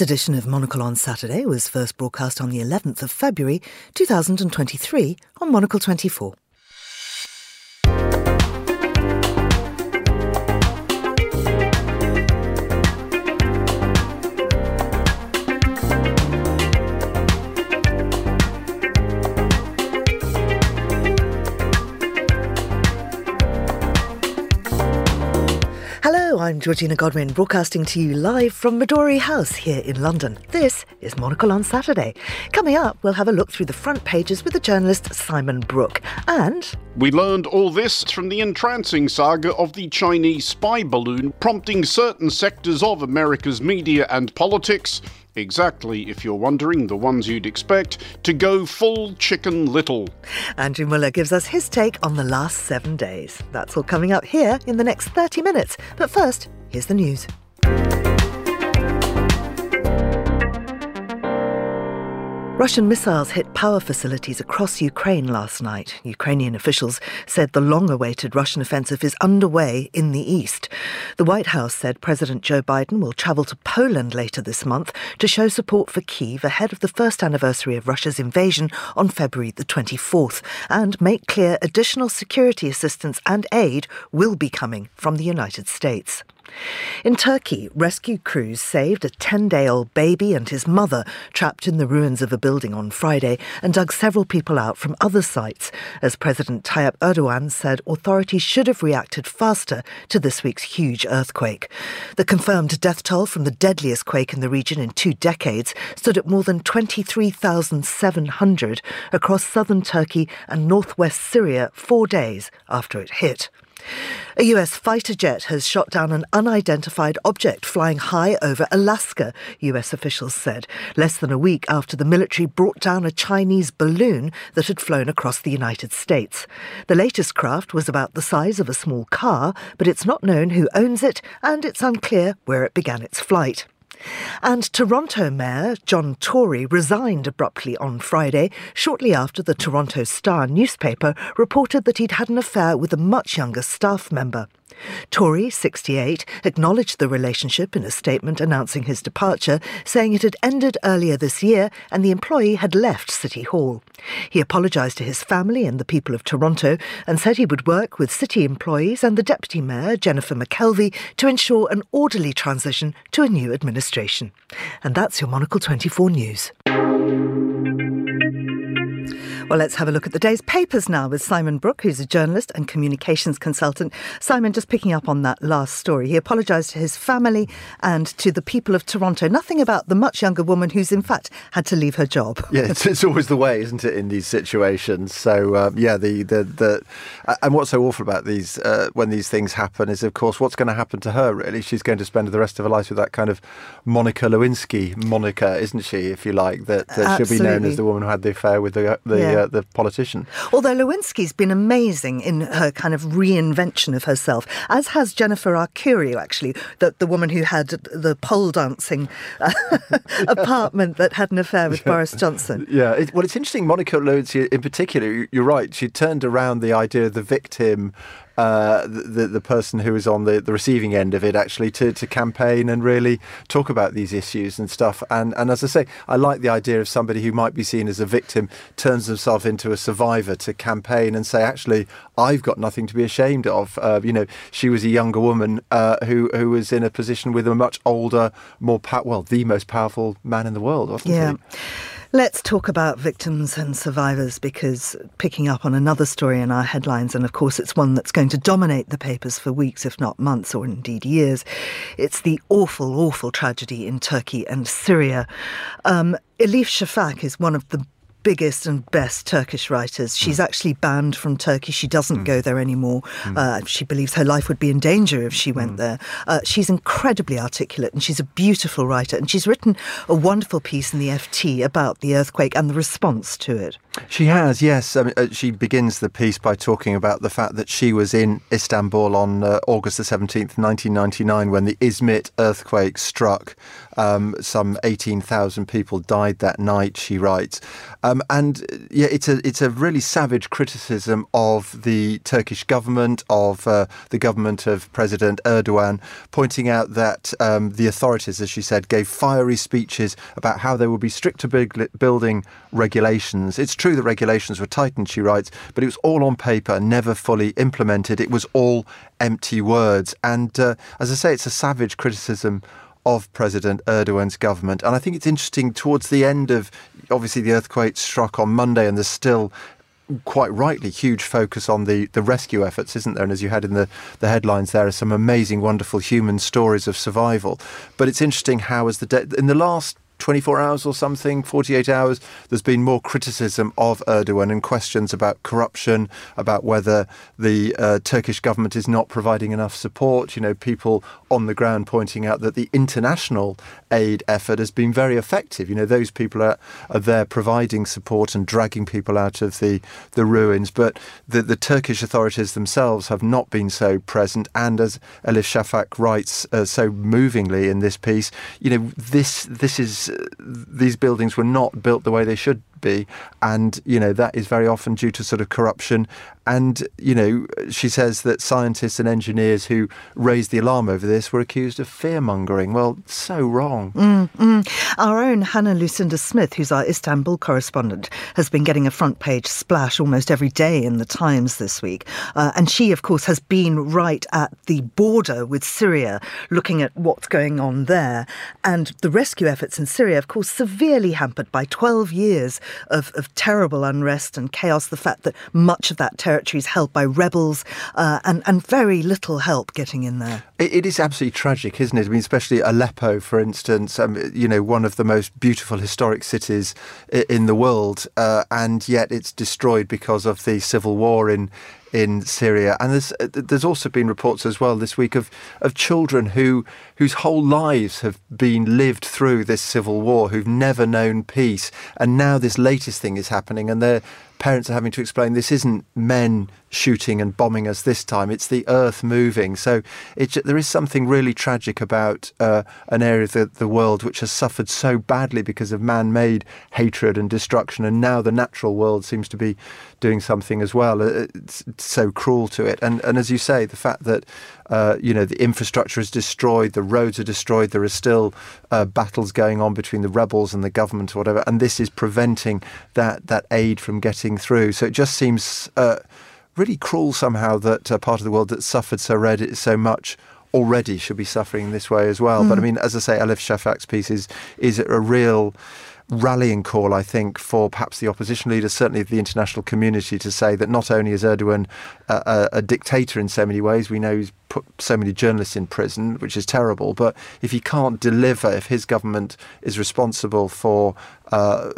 This edition of Monocle on Saturday was first broadcast on the 11th of February 2023 on Monocle 24. I'm Georgina Godwin, broadcasting to you live from Midori House here in London. This is Monocle on Saturday. Coming up, we'll have a look through the front pages with the journalist Simon Brooke. And. We learned all this from the entrancing saga of the Chinese spy balloon, prompting certain sectors of America's media and politics Exactly, if you're wondering, the ones you'd expect to go full chicken little. Andrew Muller gives us his take on the last seven days. That's all coming up here in the next 30 minutes. But first, here's the news. Russian missiles hit power facilities across Ukraine last night. Ukrainian officials said the long awaited Russian offensive is underway in the east. The White House said President Joe Biden will travel to Poland later this month to show support for Kiev ahead of the first anniversary of Russia's invasion on February the 24th and make clear additional security assistance and aid will be coming from the United States. In Turkey, rescue crews saved a 10 day old baby and his mother trapped in the ruins of a building on Friday and dug several people out from other sites, as President Tayyip Erdogan said authorities should have reacted faster to this week's huge earthquake. The confirmed death toll from the deadliest quake in the region in two decades stood at more than 23,700 across southern Turkey and northwest Syria four days after it hit. A US fighter jet has shot down an unidentified object flying high over Alaska, US officials said, less than a week after the military brought down a Chinese balloon that had flown across the United States. The latest craft was about the size of a small car, but it's not known who owns it and it's unclear where it began its flight. And Toronto Mayor John Tory resigned abruptly on Friday, shortly after the Toronto Star newspaper reported that he'd had an affair with a much younger staff member. Tory, 68, acknowledged the relationship in a statement announcing his departure, saying it had ended earlier this year and the employee had left City Hall. He apologised to his family and the people of Toronto and said he would work with city employees and the Deputy Mayor, Jennifer McKelvey, to ensure an orderly transition to a new administration. And that's your Monocle 24 News. Well, let's have a look at the day's papers now with Simon Brooke, who's a journalist and communications consultant. Simon, just picking up on that last story, he apologised to his family and to the people of Toronto. Nothing about the much younger woman who's, in fact, had to leave her job. Yeah, it's, it's always the way, isn't it, in these situations? So, um, yeah, the, the, the, and what's so awful about these, uh, when these things happen, is, of course, what's going to happen to her, really? She's going to spend the rest of her life with that kind of Monica Lewinsky moniker, isn't she, if you like, that, that she'll be known as the woman who had the affair with the, the yeah uh, the politician. Although Lewinsky's been amazing in her kind of reinvention of herself, as has Jennifer Arcuri, actually, the, the woman who had the pole dancing uh, apartment that had an affair with yeah. Boris Johnson. Yeah, it, well, it's interesting. Monica Lewinsky, in particular, you're right. She turned around the idea of the victim uh, the the person who is on the, the receiving end of it actually to, to campaign and really talk about these issues and stuff. And and as I say, I like the idea of somebody who might be seen as a victim turns themselves into a survivor to campaign and say, actually, I've got nothing to be ashamed of. Uh, you know, she was a younger woman uh, who who was in a position with a much older, more pow- well, the most powerful man in the world. yeah. Let's talk about victims and survivors because picking up on another story in our headlines, and of course it's one that's going to dominate the papers for weeks, if not months, or indeed years. It's the awful, awful tragedy in Turkey and Syria. Um, Elif Shafak is one of the biggest and best Turkish writers. She's mm. actually banned from Turkey. She doesn't mm. go there anymore. Mm. Uh, she believes her life would be in danger if she went mm. there. Uh, she's incredibly articulate and she's a beautiful writer. And she's written a wonderful piece in the FT about the earthquake and the response to it. She has, yes. I mean, uh, she begins the piece by talking about the fact that she was in Istanbul on uh, August the 17th, 1999, when the Izmit earthquake struck. Um, some 18,000 people died that night, she writes. Um, and uh, yeah, it's a, it's a really savage criticism of the Turkish government, of uh, the government of President Erdogan, pointing out that um, the authorities, as she said, gave fiery speeches about how there would be stricter building regulations. It's true that regulations were tightened, she writes, but it was all on paper, never fully implemented. It was all empty words. And uh, as I say, it's a savage criticism of President Erdogan's government. And I think it's interesting towards the end of obviously the earthquake struck on Monday, and there's still quite rightly huge focus on the, the rescue efforts, isn't there? And as you had in the, the headlines, there are some amazing, wonderful human stories of survival. But it's interesting how, as the de- in the last 24 hours or something, 48 hours, there's been more criticism of Erdogan and questions about corruption, about whether the uh, Turkish government is not providing enough support. You know, people on the ground pointing out that the international aid effort has been very effective. You know, those people are, are there providing support and dragging people out of the, the ruins, but the, the Turkish authorities themselves have not been so present. And as Elif Shafak writes uh, so movingly in this piece, you know, this this is these buildings were not built the way they should be. And, you know, that is very often due to sort of corruption. And, you know, she says that scientists and engineers who raised the alarm over this were accused of fear mongering. Well, so wrong. Mm, mm. Our own Hannah Lucinda Smith, who's our Istanbul correspondent, has been getting a front page splash almost every day in the Times this week. Uh, and she, of course, has been right at the border with Syria, looking at what's going on there. And the rescue efforts in Syria, of course, severely hampered by 12 years of, of terrible unrest and chaos, the fact that much of that territory is held by rebels uh, and, and very little help getting in there. It, it is absolutely tragic, isn't it? I mean, especially Aleppo, for instance, um, you know, one of the most beautiful historic cities in the world, uh, and yet it's destroyed because of the civil war in in Syria. And there's uh, there's also been reports as well this week of of children who whose whole lives have been lived through this civil war, who've never known peace, and now this latest thing is happening, and they're parents are having to explain this isn't men shooting and bombing us this time. It's the earth moving. So there is something really tragic about uh, an area of the, the world which has suffered so badly because of man made hatred and destruction. And now the natural world seems to be doing something as well. Uh, it's, it's so cruel to it. And, and as you say, the fact that uh, you know, the infrastructure is destroyed, the roads are destroyed, there are still uh, battles going on between the rebels and the government or whatever, and this is preventing that, that aid from getting through. So it just seems uh, really cruel somehow that a part of the world that suffered so, red, so much already should be suffering this way as well. Mm. But I mm. mean, as I say, Elif Shafak's piece is, is a real rallying call, I think, for perhaps the opposition leaders, certainly the international community, to say that not only is Erdogan a, a, a dictator in so many ways, we know he's put so many journalists in prison, which is terrible. But if he can't deliver, if his government is responsible for uh,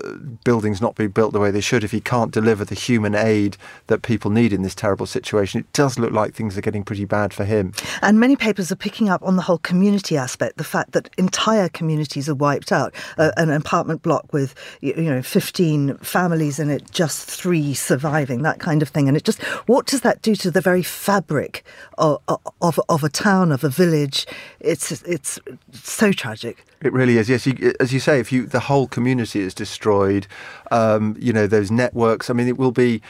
buildings not being built the way they should, if he can't deliver the human aid that people need in this terrible situation, it does look like things are getting pretty bad for him. And many papers are picking up on the whole community aspect, the fact that entire communities are wiped out. Uh, an apartment block with you know 15 families in it, just three surviving, that kind of thing. And it just what does that do to the very fabric of, of, of of a town, of a village. It's it's so tragic. It really is. Yes, you, as you say, if you the whole community is destroyed, um, you know those networks. I mean, it will be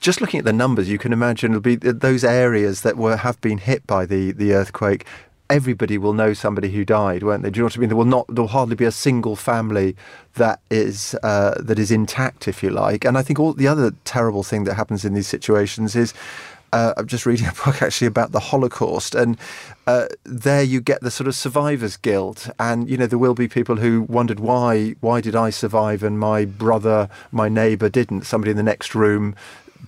just looking at the numbers, you can imagine it'll be those areas that were have been hit by the the earthquake. Everybody will know somebody who died, won't they? Do you know what I mean? There will not, there will hardly be a single family that is uh, that is intact, if you like. And I think all the other terrible thing that happens in these situations is uh, I'm just reading a book actually about the Holocaust, and uh, there you get the sort of survivor's guilt, and you know there will be people who wondered why why did I survive and my brother, my neighbour didn't. Somebody in the next room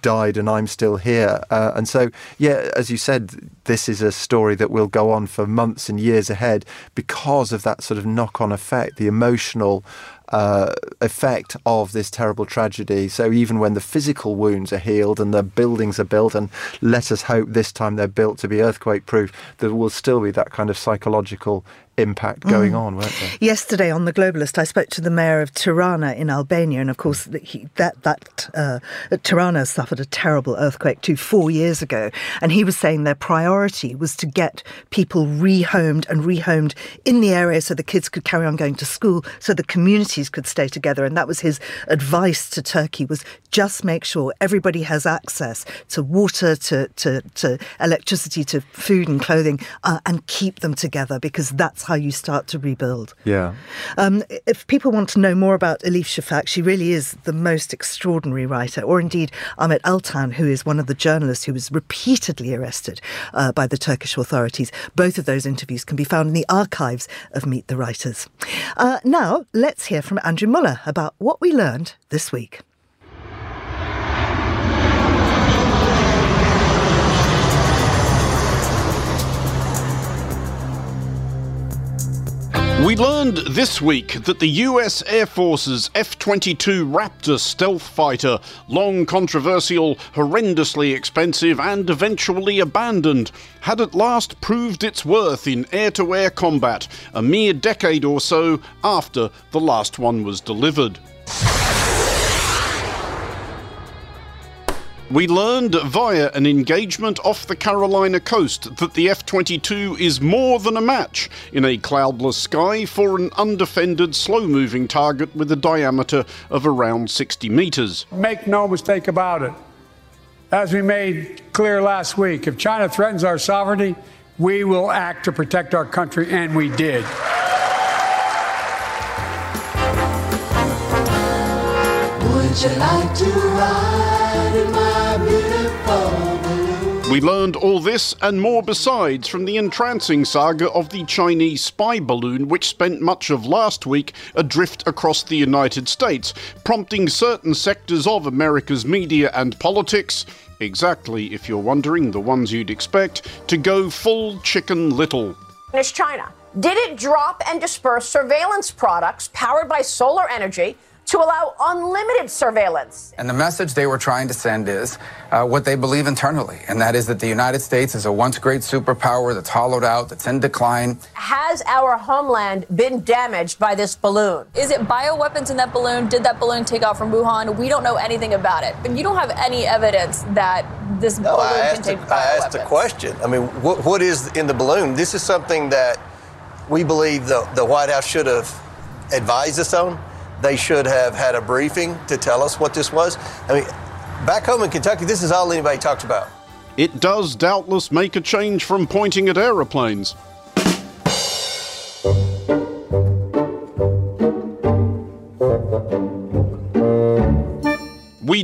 died and I'm still here. Uh, and so, yeah, as you said, this is a story that will go on for months and years ahead because of that sort of knock on effect, the emotional uh, effect of this terrible tragedy. So even when the physical wounds are healed and the buildings are built, and let us hope this time they're built to be earthquake proof, there will still be that kind of psychological impact going mm. on, weren't there? Yesterday on the Globalist, I spoke to the mayor of Tirana in Albania, and of course, he, that that uh, Tirana suffered a terrible earthquake two four years ago, and he was saying their priority was to get people rehomed and rehomed in the area so the kids could carry on going to school, so the communities could stay together, and that was his advice to Turkey was just make sure everybody has access to water, to to, to electricity, to food and clothing, uh, and keep them together because that's how you start to rebuild. Yeah. Um, if people want to know more about Elif Shafak, she really is the most extraordinary writer, or indeed Ahmet Altan, who is one of the journalists who was repeatedly arrested uh, by the Turkish authorities. Both of those interviews can be found in the archives of Meet the Writers. Uh, now, let's hear from Andrew Muller about what we learned this week. We learned this week that the US Air Force's F 22 Raptor stealth fighter, long controversial, horrendously expensive, and eventually abandoned, had at last proved its worth in air to air combat a mere decade or so after the last one was delivered. We learned via an engagement off the Carolina coast that the F 22 is more than a match in a cloudless sky for an undefended, slow moving target with a diameter of around 60 metres. Make no mistake about it. As we made clear last week, if China threatens our sovereignty, we will act to protect our country, and we did. We learned all this and more besides from the entrancing saga of the Chinese spy balloon, which spent much of last week adrift across the United States, prompting certain sectors of America's media and politics exactly, if you're wondering, the ones you'd expect, to go full chicken little. It's China. Did it drop and disperse surveillance products powered by solar energy to allow unlimited surveillance. And the message they were trying to send is uh, what they believe internally, and that is that the United States is a once great superpower that's hollowed out, that's in decline. Has our homeland been damaged by this balloon? Is it bioweapons in that balloon? Did that balloon take off from Wuhan? We don't know anything about it. But you don't have any evidence that this no, balloon I contained bioweapons. I asked a question. I mean, what, what is in the balloon? This is something that we believe the, the White House should have advised us on they should have had a briefing to tell us what this was. I mean, back home in Kentucky, this is all anybody talks about. It does doubtless make a change from pointing at aeroplanes.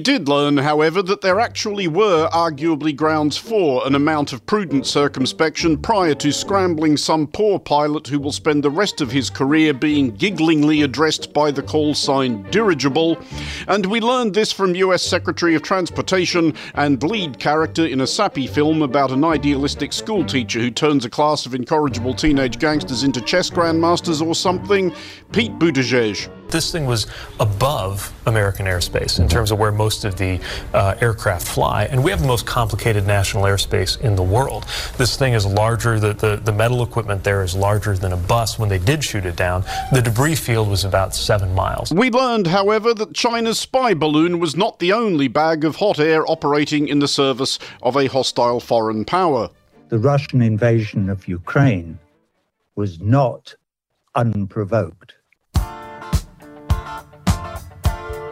Did learn, however, that there actually were arguably grounds for an amount of prudent circumspection prior to scrambling some poor pilot who will spend the rest of his career being gigglingly addressed by the call sign dirigible. And we learned this from US Secretary of Transportation and lead character in a sappy film about an idealistic schoolteacher who turns a class of incorrigible teenage gangsters into chess grandmasters or something, Pete Buttigieg this thing was above American airspace in terms of where most of the uh, aircraft fly. And we have the most complicated national airspace in the world. This thing is larger, the, the, the metal equipment there is larger than a bus. When they did shoot it down, the debris field was about seven miles. We learned, however, that China's spy balloon was not the only bag of hot air operating in the service of a hostile foreign power. The Russian invasion of Ukraine was not unprovoked.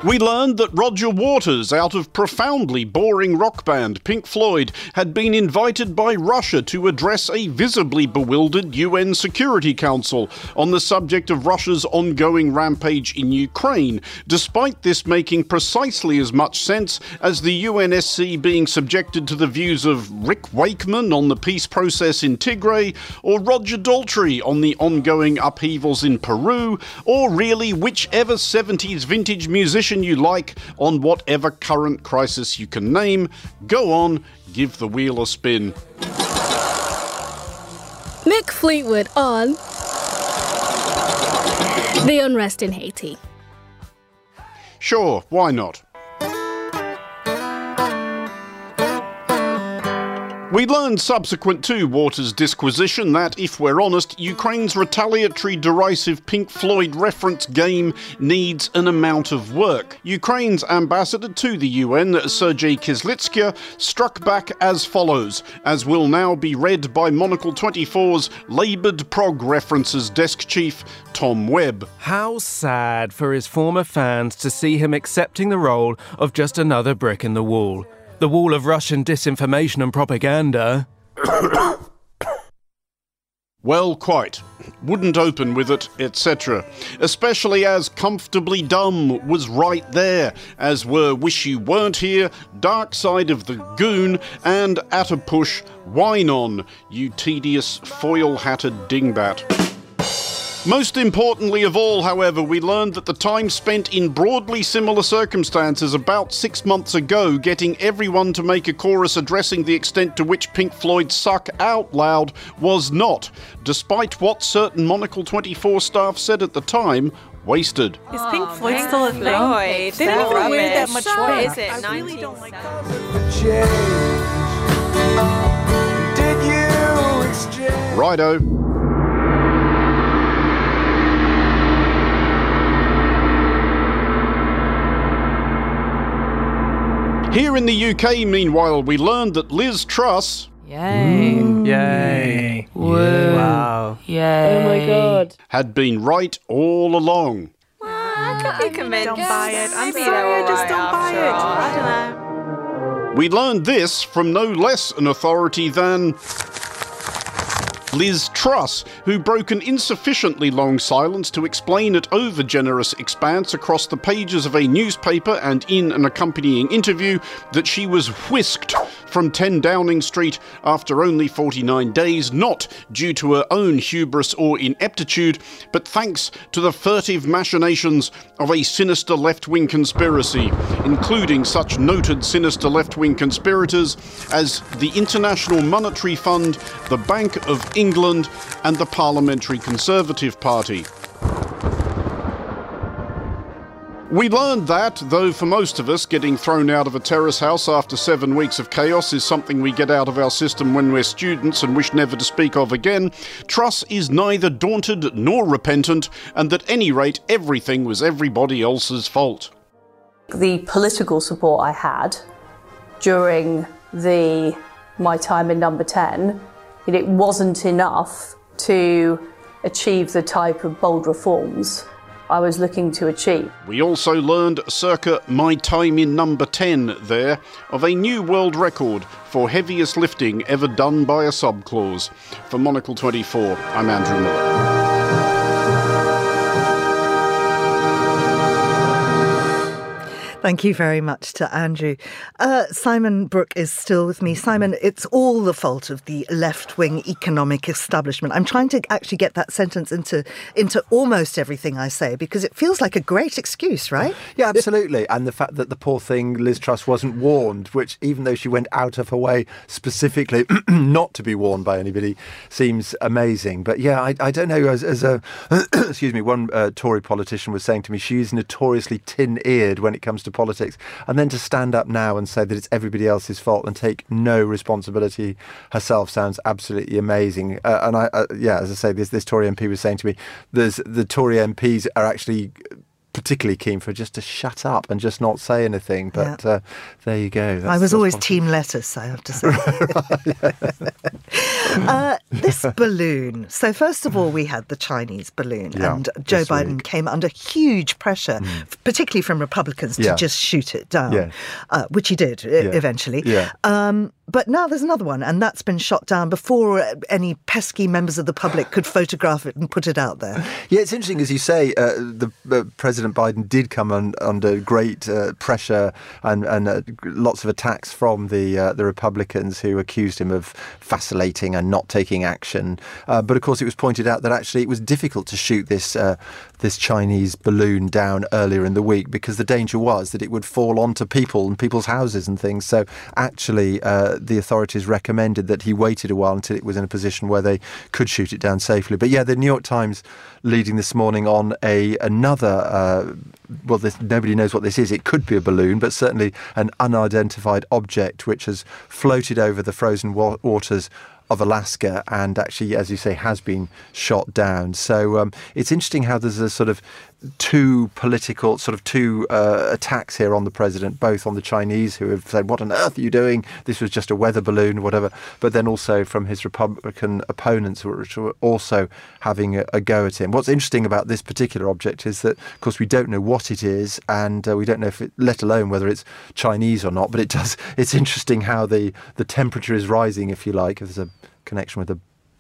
We learned that Roger Waters, out of profoundly boring rock band Pink Floyd, had been invited by Russia to address a visibly bewildered UN Security Council on the subject of Russia's ongoing rampage in Ukraine, despite this making precisely as much sense as the UNSC being subjected to the views of Rick Wakeman on the peace process in Tigray, or Roger Daltrey on the ongoing upheavals in Peru, or really whichever 70s vintage musician you like on whatever current crisis you can name. Go on, give the wheel a spin. Mick Fleetwood on The Unrest in Haiti. Sure, why not? We learned subsequent to Waters' disquisition that, if we're honest, Ukraine's retaliatory derisive Pink Floyd reference game needs an amount of work. Ukraine's ambassador to the UN, Sergei Kyslytsya, struck back as follows, as will now be read by Monocle 24's laboured prog references desk chief, Tom Webb. How sad for his former fans to see him accepting the role of just another brick in the wall the wall of Russian disinformation and propaganda. Well, quite. Wouldn't open with it, etc. Especially as Comfortably Dumb was right there, as were Wish You Weren't Here, Dark Side of the Goon, and At a Push, Whine On, you tedious foil hatted dingbat. Most importantly of all, however, we learned that the time spent in broadly similar circumstances about six months ago getting everyone to make a chorus addressing the extent to which Pink Floyd suck out loud was not, despite what certain Monocle 24 staff said at the time, wasted. Is Pink oh, Floyd oh, still a thing? Floyd. They don't even wear that much so. Is it? I really don't like that. Righto. Here in the UK, meanwhile, we learned that Liz Truss. Yay. Ooh. Yay. Woo. Wow. Yay. Oh my god. Had been right all along. Well, I could be convinced. Don't buy it. I'm Maybe sorry, I just right don't buy it. all. I don't know. We learned this from no less an authority than Liz Truss, who broke an insufficiently long silence to explain at over generous expanse across the pages of a newspaper and in an accompanying interview that she was whisked from 10 Downing Street after only 49 days, not due to her own hubris or ineptitude, but thanks to the furtive machinations of a sinister left wing conspiracy, including such noted sinister left wing conspirators as the International Monetary Fund, the Bank of England, and the Parliamentary Conservative Party. We learned that, though for most of us, getting thrown out of a terrace house after seven weeks of chaos is something we get out of our system when we're students and wish never to speak of again, Truss is neither daunted nor repentant, and at any rate, everything was everybody else's fault. The political support I had during the my time in number 10, it wasn't enough to achieve the type of bold reforms I was looking to achieve. We also learned circa my time in number 10 there of a new world record for heaviest lifting ever done by a subclause. For Monocle 24, I'm Andrew Muller. Thank you very much to Andrew. Uh, Simon Brooke is still with me. Simon, it's all the fault of the left wing economic establishment. I'm trying to actually get that sentence into into almost everything I say because it feels like a great excuse, right? Yeah, absolutely. And the fact that the poor thing, Liz Truss, wasn't warned, which even though she went out of her way specifically not to be warned by anybody, seems amazing. But yeah, I, I don't know. As, as a excuse me, one uh, Tory politician was saying to me, she's notoriously tin-eared when it comes to politics, and then to stand up now and say that it's everybody else's fault and take no responsibility herself sounds absolutely amazing. Uh, and I, uh, yeah, as I say, this this Tory MP was saying to me, there's the Tory MPs are actually particularly keen for just to shut up and just not say anything. But yeah. uh, there you go. That's, I was always possible. team lettuce, I have to say. uh, this balloon. So first of all, we had the Chinese balloon, yeah, and Joe Biden week. came under huge pressure, mm. particularly from Republicans, to yeah. just shoot it down, uh, which he did eventually. Um, but now there's another one, and that's been shot down before any pesky members of the public could photograph it and put it out there. Yeah, it's interesting, as you say, uh, the uh, President Biden did come un- under great uh, pressure and, and uh, lots of attacks from the uh, the Republicans who accused him of vacillating and not taking action. Uh, but of course, it was pointed out that actually it was difficult to shoot this this Chinese balloon down earlier in the week because the danger was that it would fall onto people and people's houses and things. So actually uh, the authorities recommended that he waited a while until it was in a position where they could shoot it down safely. But yeah, the New York Times leading this morning on a another. Uh, well, this, nobody knows what this is. It could be a balloon, but certainly an unidentified object which has floated over the frozen wa- waters of Alaska and actually, as you say, has been shot down. So um, it's interesting how there's a sort of two political, sort of two uh, attacks here on the president, both on the Chinese who have said, What on earth are you doing? This was just a weather balloon, whatever. But then also from his Republican opponents, which were also having a, a go at him. What's interesting about this particular object is that, of course, we don't know what it is and uh, we don't know if it, let alone whether it's Chinese or not. But it does, it's interesting how the, the temperature is rising, if you like, there's a connection with the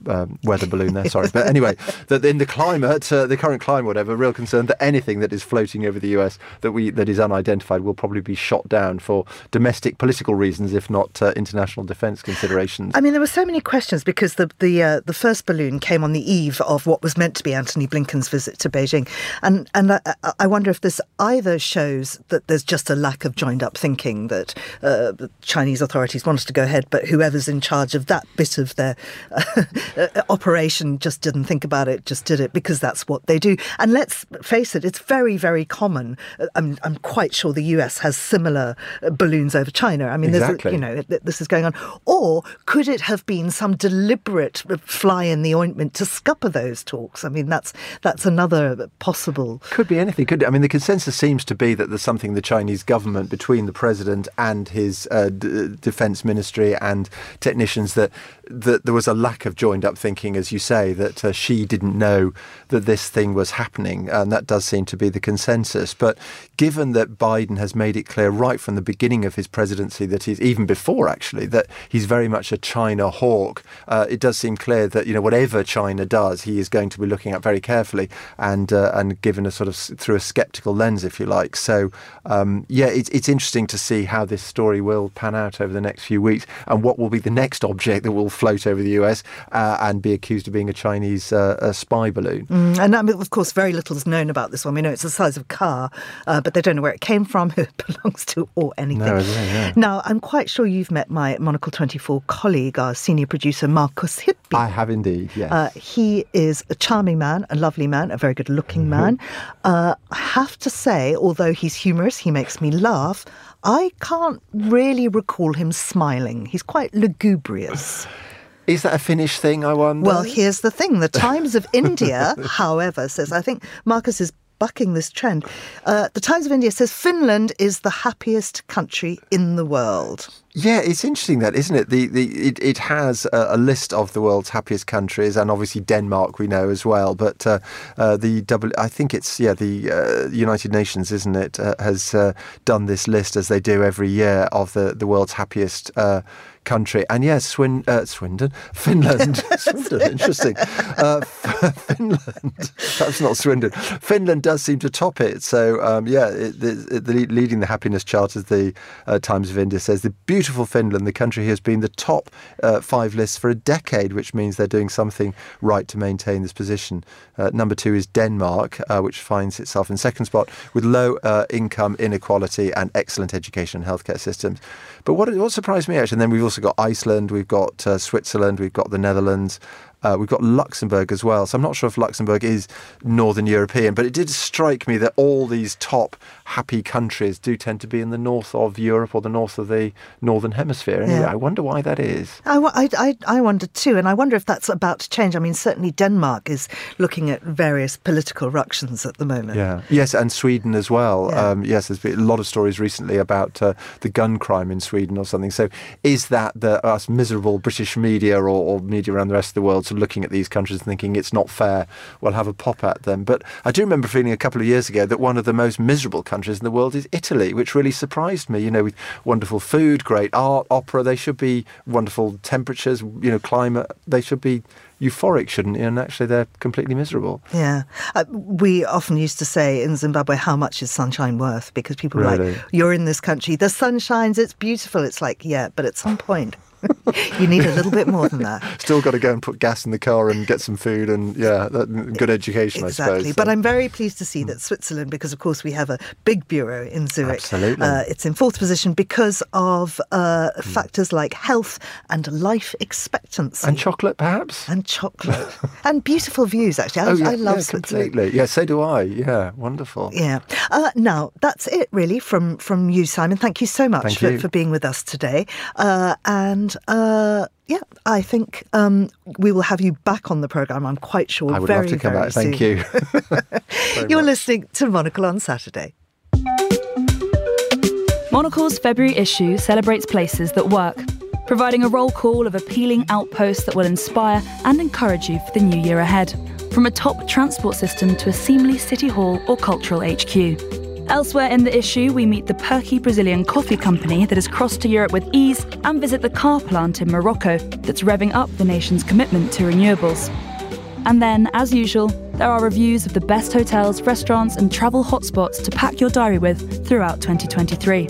um, weather balloon there. Sorry, but anyway, that in the climate, uh, the current climate, whatever, real concern that anything that is floating over the US that we that is unidentified will probably be shot down for domestic political reasons, if not uh, international defence considerations. I mean, there were so many questions because the the uh, the first balloon came on the eve of what was meant to be Antony Blinken's visit to Beijing, and and I, I wonder if this either shows that there's just a lack of joined up thinking that uh, the Chinese authorities want us to go ahead, but whoever's in charge of that bit of their uh, operation just didn't think about it, just did it because that's what they do. And let's face it, it's very very common. Uh, I'm I'm quite sure the U.S. has similar uh, balloons over China. I mean, Exactly. there's, you know, this is going on. Or could it have been some deliberate fly in the ointment to scupper those talks? I mean, that's that's another possible. Could be anything. Could I mean the consensus seems to be that there's something the Chinese government between the president and his uh, d- defense ministry and technicians that that there was a lack of joined up thinking, as you say, that uh, Xi didn't know that this thing was happening, and that does seem to be the consensus. But given that Biden has made it clear right from the beginning of his presidency that he's even before actually that he's very much a China hawk, uh, it does seem clear that you know whatever China does, he is going to be looking at very carefully and uh, and given a sort of through a skeptical lens, if you like. So um, yeah, it's it's interesting to see how this story will pan out over the next few weeks and what will be the next object that will float over the US uh, and be accused of being a Chinese uh, a spy balloon. Mm, and I mean, of course, very little is known about this one. We know it's the size of a car, uh, but they don't know where it came from, who it belongs to, or anything. No, yeah, yeah. Now, I'm quite sure you've met my Monocle 24 colleague, our senior producer, Marcus Hippi. I have indeed, yes. Uh, he is a charming man, a lovely man, a very good looking man. Uh, I have to say, although he's humorous, he makes me laugh. I can't really recall him smiling. He's quite lugubrious. Is that a Finnish thing? I wonder. Well, here's the thing. The Times of India, however, says, I think Marcus is bucking this trend. Uh, the Times of India says Finland is the happiest country in the world. Yeah, it's interesting that, isn't it? The the it, it has a, a list of the world's happiest countries, and obviously Denmark we know as well. But uh, uh, the W, I think it's yeah the uh, United Nations, isn't it, uh, has uh, done this list as they do every year of the the world's happiest. Country and yes, Swin, uh, Swindon, Finland, Swindon, interesting. Uh, Finland, perhaps not Swindon. Finland does seem to top it. So um, yeah, it, the, the leading the happiness chart, as the uh, Times of India says, the beautiful Finland, the country has been the top uh, five lists for a decade, which means they're doing something right to maintain this position. Uh, number two is Denmark, uh, which finds itself in second spot with low uh, income inequality and excellent education and healthcare systems. But what, what surprised me actually, and then we've also got Iceland, we've got uh, Switzerland, we've got the Netherlands. Uh, we've got Luxembourg as well. So I'm not sure if Luxembourg is Northern European, but it did strike me that all these top happy countries do tend to be in the north of Europe or the north of the Northern Hemisphere. Anyway, Yeah. I wonder why that is. I, I, I, I wonder too, and I wonder if that's about to change. I mean, certainly Denmark is looking at various political ructions at the moment. Yeah. Yes, and Sweden as well. Yeah. Um, yes, there's been a lot of stories recently about uh, the gun crime in Sweden or something. So, is that the us miserable British media or, or media around the rest of the world of looking at these countries and thinking it's not fair? We'll have a pop at them. But I do remember feeling a couple of years ago that one of the most miserable countries in the world is Italy, which really surprised me. You know, with wonderful food, great art, opera, they should be wonderful temperatures. You know, climate, they should be euphoric, shouldn't you? And actually, they're completely miserable. Yeah. Uh, we often used to say in Zimbabwe, how much is sunshine worth? Because people were Really? like, you're in this country, the sun shines, it's beautiful. It's like, yeah, but at some point, you need a little bit more than that. Still got to go and put gas in the car and get some food and yeah, that, good education, exactly. I suppose. But I'm very pleased to see that Switzerland, because of course we have a big bureau in Zurich. Absolutely. Uh, it's in fourth position because of uh, factors like health and life expectancy. and chocolate, perhaps. And chocolate. and beautiful views, actually. I, oh yeah, I love yeah, Switzerland. completely. Yeah, so do I. Yeah, wonderful. Yeah. Uh, now that's it, really, from from you, Simon. Thank you so much Thank for, you. for being with us today. Uh, and uh, yeah, I think um, we will have you back on the program. I'm quite sure. I would very, love to come very back. Thank you. You're listening to Monocle on Saturday. Monocle's February issue celebrates places that work, providing a roll call of appealing outposts that will inspire and encourage you for the new year ahead. From a top transport system to a seemly city hall or cultural HQ. Elsewhere in the issue, we meet the perky Brazilian coffee company that has crossed to Europe with ease and visit the car plant in Morocco that's revving up the nation's commitment to renewables. And then, as usual, there are reviews of the best hotels, restaurants, and travel hotspots to pack your diary with throughout 2023.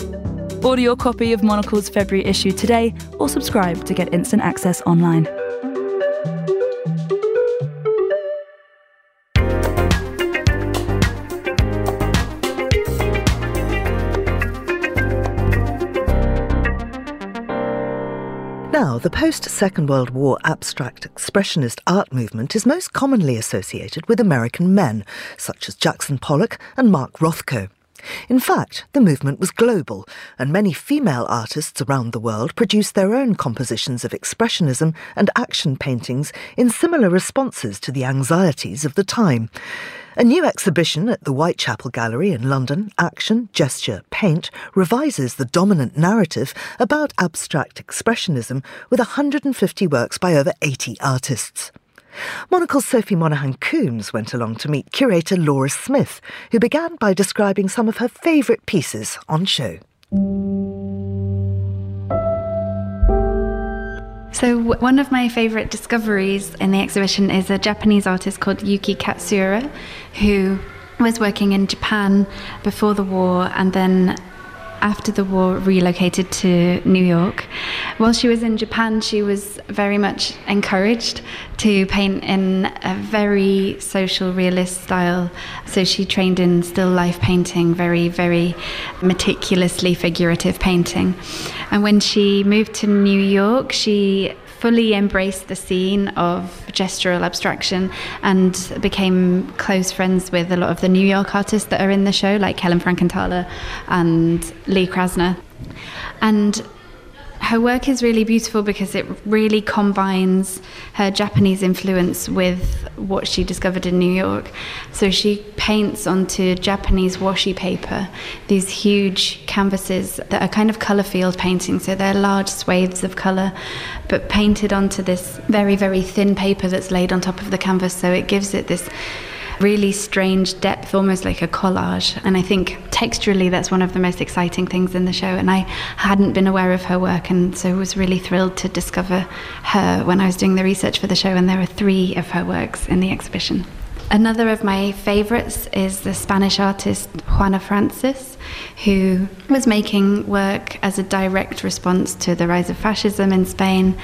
Order your copy of Monocle's February issue today or subscribe to get instant access online. The post Second World War abstract expressionist art movement is most commonly associated with American men, such as Jackson Pollock and Mark Rothko. In fact, the movement was global, and many female artists around the world produced their own compositions of expressionism and action paintings in similar responses to the anxieties of the time. A new exhibition at the Whitechapel Gallery in London, Action, Gesture, Paint, revises the dominant narrative about abstract expressionism with 150 works by over 80 artists. Monocle's Sophie Monaghan Coombs went along to meet curator Laura Smith, who began by describing some of her favourite pieces on show. So, one of my favorite discoveries in the exhibition is a Japanese artist called Yuki Katsura, who was working in Japan before the war and then after the war relocated to New York. While she was in Japan, she was very much encouraged to paint in a very social realist style. So she trained in still life painting, very, very meticulously figurative painting. And when she moved to New York, she fully embraced the scene of gestural abstraction and became close friends with a lot of the New York artists that are in the show, like Helen Frankenthaler and Lee Krasner. And her work is really beautiful because it really combines her Japanese influence with what she discovered in New York. So she paints onto Japanese washi paper these huge canvases that are kind of colour field paintings. So they're large swathes of colour, but painted onto this very, very thin paper that's laid on top of the canvas. So it gives it this really strange depth, almost like a collage. And I think texturally, that's one of the most exciting things in the show. And I hadn't been aware of her work, and so was really thrilled to discover her when I was doing the research for the show. And there are three of her works in the exhibition. Another of my favorites is the Spanish artist Juana Francés, who was making work as a direct response to the rise of fascism in Spain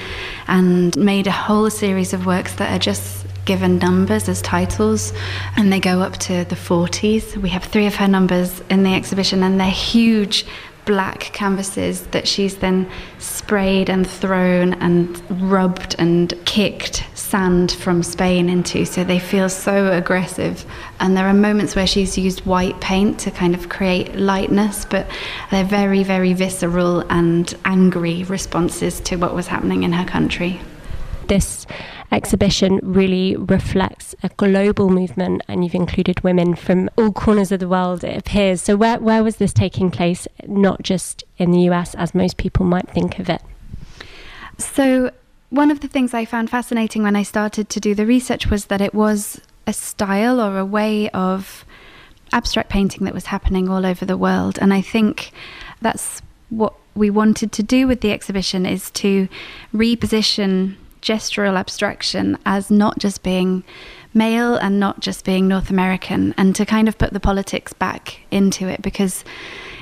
and made a whole series of works that are just given numbers as titles and they go up to the 40s. We have three of her numbers in the exhibition and they're huge black canvases that she's then sprayed and thrown and rubbed and kicked sand from Spain into. So they feel so aggressive. And there are moments where she's used white paint to kind of create lightness, but they're very, very visceral and angry responses to what was happening in her country. This exhibition really reflects a global movement, and you've included women from all corners of the world, it appears. So, where, where was this taking place, not just in the US, as most people might think of it? So, one of the things I found fascinating when I started to do the research was that it was a style or a way of abstract painting that was happening all over the world. And I think that's what we wanted to do with the exhibition is to reposition gestural abstraction as not just being male and not just being North American, and to kind of put the politics back into it because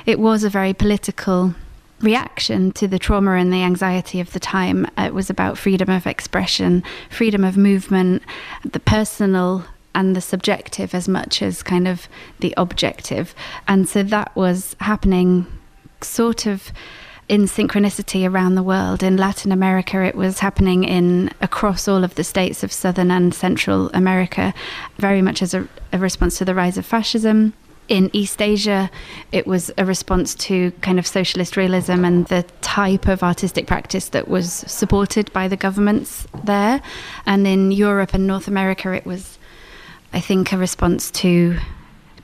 it was a very political reaction to the trauma and the anxiety of the time. It was about freedom of expression, freedom of movement, the personal and the subjective as much as kind of the objective. And so that was happening sort of in synchronicity around the world. In Latin America, it was happening in across all of the states of Southern and Central America, very much as a, a response to the rise of fascism in East Asia, it was a response to kind of socialist realism and the type of artistic practice that was supported by the governments there. And in Europe and North America, it was, I think, a response to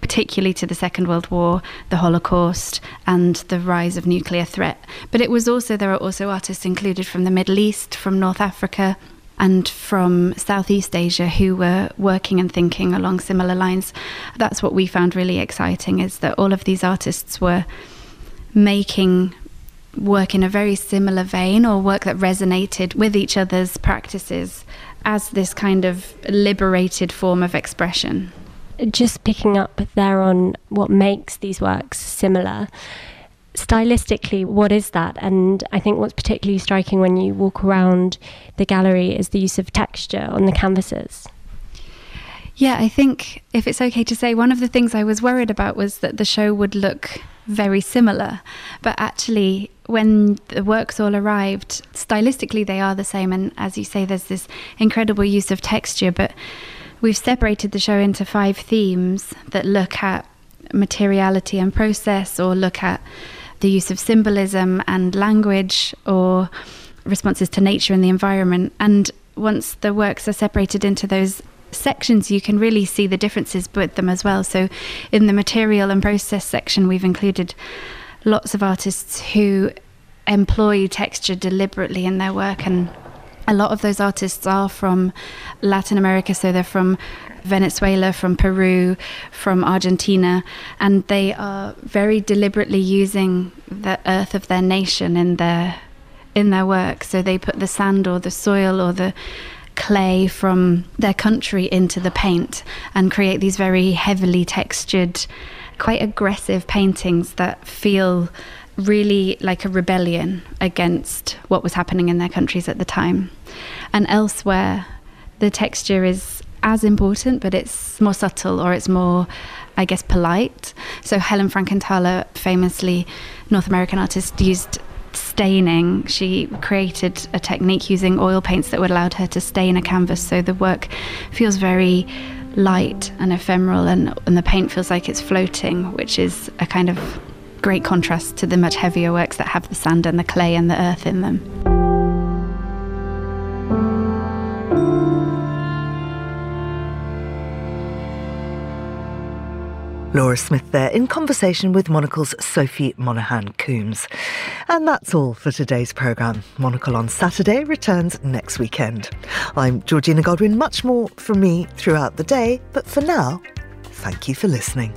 particularly to the Second World War, the Holocaust, and the rise of nuclear threat. But it was also, there are also artists included from the Middle East, from North Africa, and from Southeast Asia who were working and thinking along similar lines. That's what we found really exciting is that all of these artists were making work in a very similar vein or work that resonated with each other's practices as this kind of liberated form of expression. Just picking up there on what makes these works similar stylistically, what is that? And I think what's particularly striking when you walk around the gallery is the use of texture on the canvases. Yeah, I think if it's okay to say, one of the things I was worried about was that the show would look very similar. But actually, when the works all arrived, stylistically they are the same. And as you say, there's this incredible use of texture. But we've separated the show into five themes that look at materiality and process or look at the use of symbolism and language or responses to nature and the environment. And once the works are separated into those sections, you can really see the differences with them as well. So, in the material and process section, we've included lots of artists who employ texture deliberately in their work and a lot of those artists are from Latin America, so they're from Venezuela, from Peru, from Argentina, and they are very deliberately using the earth of their nation in their in their work. So they put the sand or the soil or the clay from their country into the paint and create these very heavily textured, quite aggressive paintings that feel really like a rebellion against what was happening in their countries at the time. And elsewhere, the texture is as important, but it's more subtle or it's more, I guess, polite. So Helen Frankenthaler, famously North American artist, used staining. She created a technique using oil paints that would allow her to stain a canvas, so the work feels very light and ephemeral, and, and the paint feels like it's floating, which is a kind of great contrast to the much heavier works that have the sand and the clay and the earth in them. Laura Smith there in conversation with Monocle's Sophie Monaghan Coombs. And that's all for today's programme. Monocle on Saturday returns next weekend. I'm Georgina Godwin, much more from me throughout the day, but for now, thank you for listening.